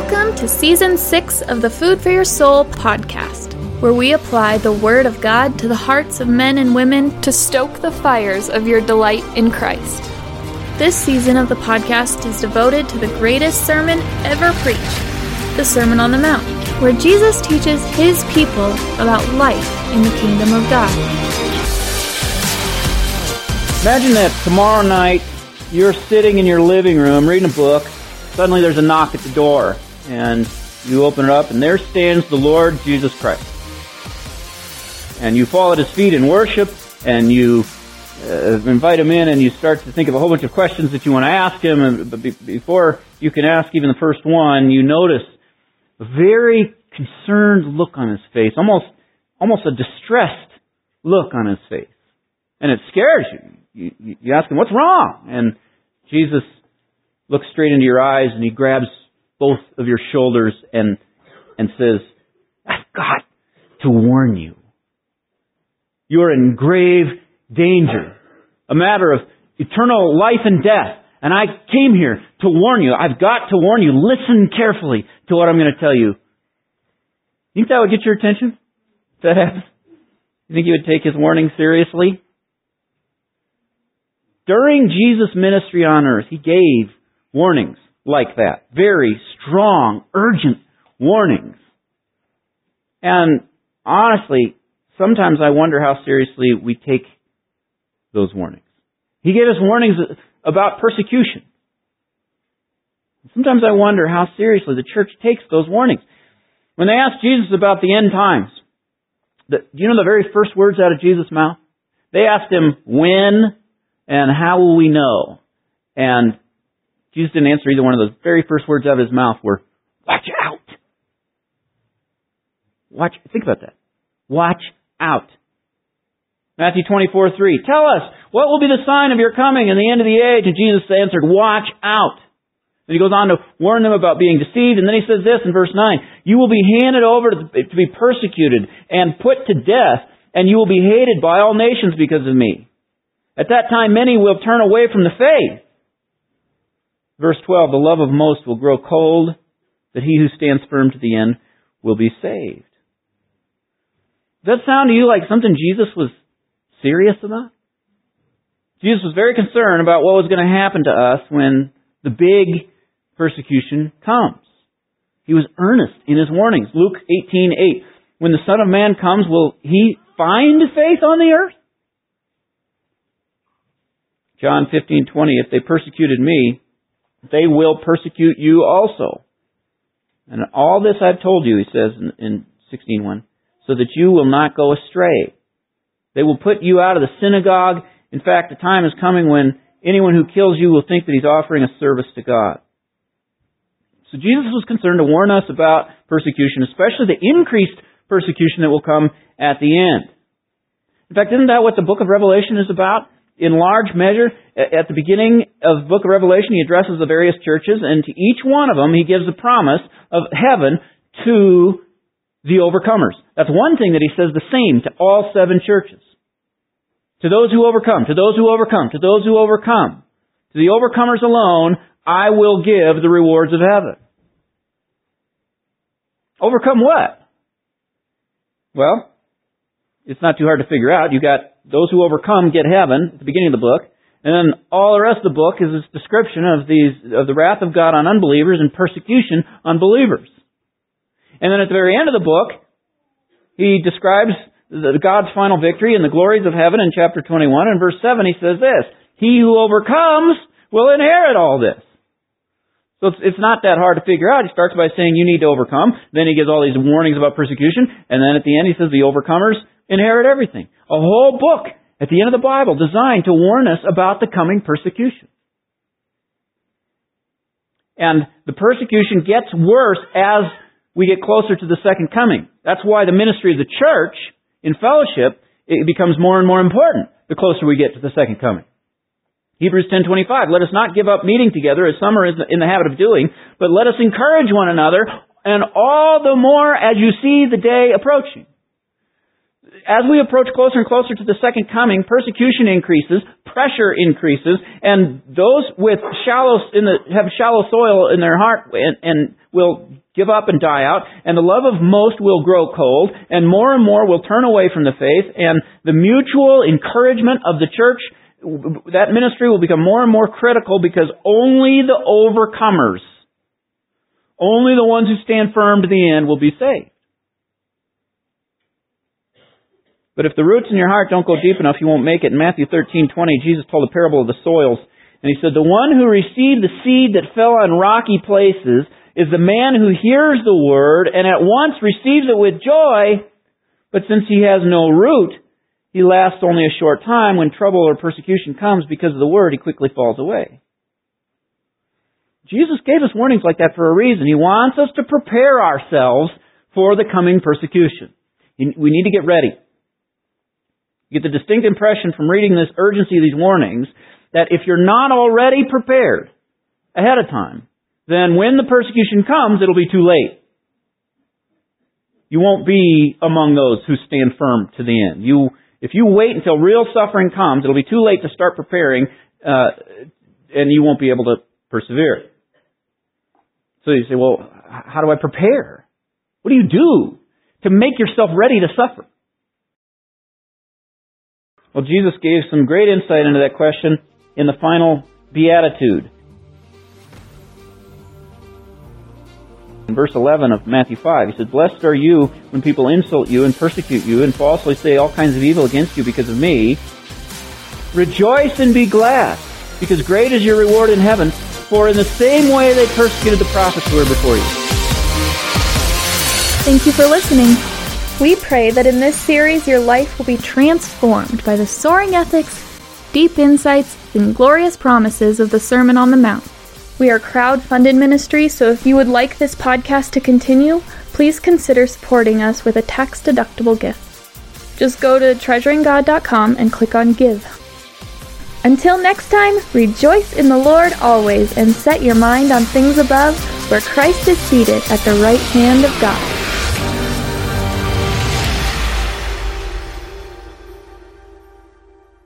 Welcome to Season 6 of the Food for Your Soul podcast, where we apply the Word of God to the hearts of men and women to stoke the fires of your delight in Christ. This season of the podcast is devoted to the greatest sermon ever preached the Sermon on the Mount, where Jesus teaches his people about life in the kingdom of God. Imagine that tomorrow night you're sitting in your living room reading a book. Suddenly there's a knock at the door, and you open it up, and there stands the Lord Jesus Christ. And you fall at his feet in worship, and you uh, invite him in, and you start to think of a whole bunch of questions that you want to ask him. And before you can ask even the first one, you notice a very concerned look on his face, almost almost a distressed look on his face, and it scares you you, you ask him, what's wrong? And Jesus looks straight into your eyes and he grabs both of your shoulders and, and says, I've got to warn you. You're in grave danger. A matter of eternal life and death. And I came here to warn you. I've got to warn you. Listen carefully to what I'm going to tell you. You think that would get your attention? If that happens? You think you would take his warning seriously? During Jesus' ministry on earth, he gave warnings like that. Very strong, urgent warnings. And honestly, sometimes I wonder how seriously we take those warnings. He gave us warnings about persecution. Sometimes I wonder how seriously the church takes those warnings. When they asked Jesus about the end times, do you know the very first words out of Jesus' mouth? They asked him, when and how will we know? And Jesus didn't answer either one of those. Very first words out of his mouth were, watch out. Watch, think about that. Watch out. Matthew 24, 3. Tell us, what will be the sign of your coming and the end of the age? And Jesus answered, watch out. And he goes on to warn them about being deceived. And then he says this in verse 9. You will be handed over to be persecuted and put to death, and you will be hated by all nations because of me. At that time, many will turn away from the faith. Verse 12, the love of most will grow cold, but he who stands firm to the end will be saved. Does that sound to you like something Jesus was serious about? Jesus was very concerned about what was going to happen to us when the big persecution comes. He was earnest in his warnings. Luke 18:8. When the Son of Man comes, will he find faith on the earth? John 15:20 If they persecuted me, they will persecute you also. And all this I've told you, he says in, in 16:1, so that you will not go astray. They will put you out of the synagogue. In fact, the time is coming when anyone who kills you will think that he's offering a service to God. So Jesus was concerned to warn us about persecution, especially the increased persecution that will come at the end. In fact, isn't that what the book of Revelation is about? In large measure, at the beginning of the book of Revelation, he addresses the various churches, and to each one of them, he gives a promise of heaven to the overcomers. That's one thing that he says the same to all seven churches. To those who overcome, to those who overcome, to those who overcome. To the overcomers alone, I will give the rewards of heaven. Overcome what? Well, it's not too hard to figure out. You got those who overcome get heaven at the beginning of the book. And then all the rest of the book is this description of these, of the wrath of God on unbelievers and persecution on believers. And then at the very end of the book, he describes the, God's final victory and the glories of heaven in chapter 21. And verse 7 he says this, He who overcomes will inherit all this. So it's, it's not that hard to figure out. He starts by saying you need to overcome. Then he gives all these warnings about persecution. And then at the end he says the overcomers inherit everything. A whole book at the end of the Bible designed to warn us about the coming persecution. And the persecution gets worse as we get closer to the second coming. That's why the ministry of the church in fellowship it becomes more and more important the closer we get to the second coming. Hebrews 10:25 Let us not give up meeting together as some are in the habit of doing, but let us encourage one another and all the more as you see the day approaching as we approach closer and closer to the second coming, persecution increases, pressure increases, and those with shallow in the have shallow soil in their heart and, and will give up and die out, and the love of most will grow cold, and more and more will turn away from the faith, and the mutual encouragement of the church that ministry will become more and more critical because only the overcomers, only the ones who stand firm to the end will be saved. But if the roots in your heart don't go deep enough, you won't make it. In Matthew 13:20, Jesus told a parable of the soils, and he said, "The one who received the seed that fell on rocky places is the man who hears the word and at once receives it with joy, but since he has no root, he lasts only a short time. When trouble or persecution comes because of the word, he quickly falls away." Jesus gave us warnings like that for a reason. He wants us to prepare ourselves for the coming persecution. We need to get ready. You get the distinct impression from reading this urgency of these warnings that if you're not already prepared ahead of time, then when the persecution comes, it'll be too late. You won't be among those who stand firm to the end. You, if you wait until real suffering comes, it'll be too late to start preparing, uh, and you won't be able to persevere. So you say, well, how do I prepare? What do you do to make yourself ready to suffer? Well, Jesus gave some great insight into that question in the final beatitude. In verse 11 of Matthew 5, he said, Blessed are you when people insult you and persecute you and falsely say all kinds of evil against you because of me. Rejoice and be glad, because great is your reward in heaven, for in the same way they persecuted the prophets who were before you. Thank you for listening. We pray that in this series your life will be transformed by the soaring ethics, deep insights, and glorious promises of the Sermon on the Mount. We are crowd-funded ministry, so if you would like this podcast to continue, please consider supporting us with a tax-deductible gift. Just go to treasuringgod.com and click on Give. Until next time, rejoice in the Lord always and set your mind on things above where Christ is seated at the right hand of God.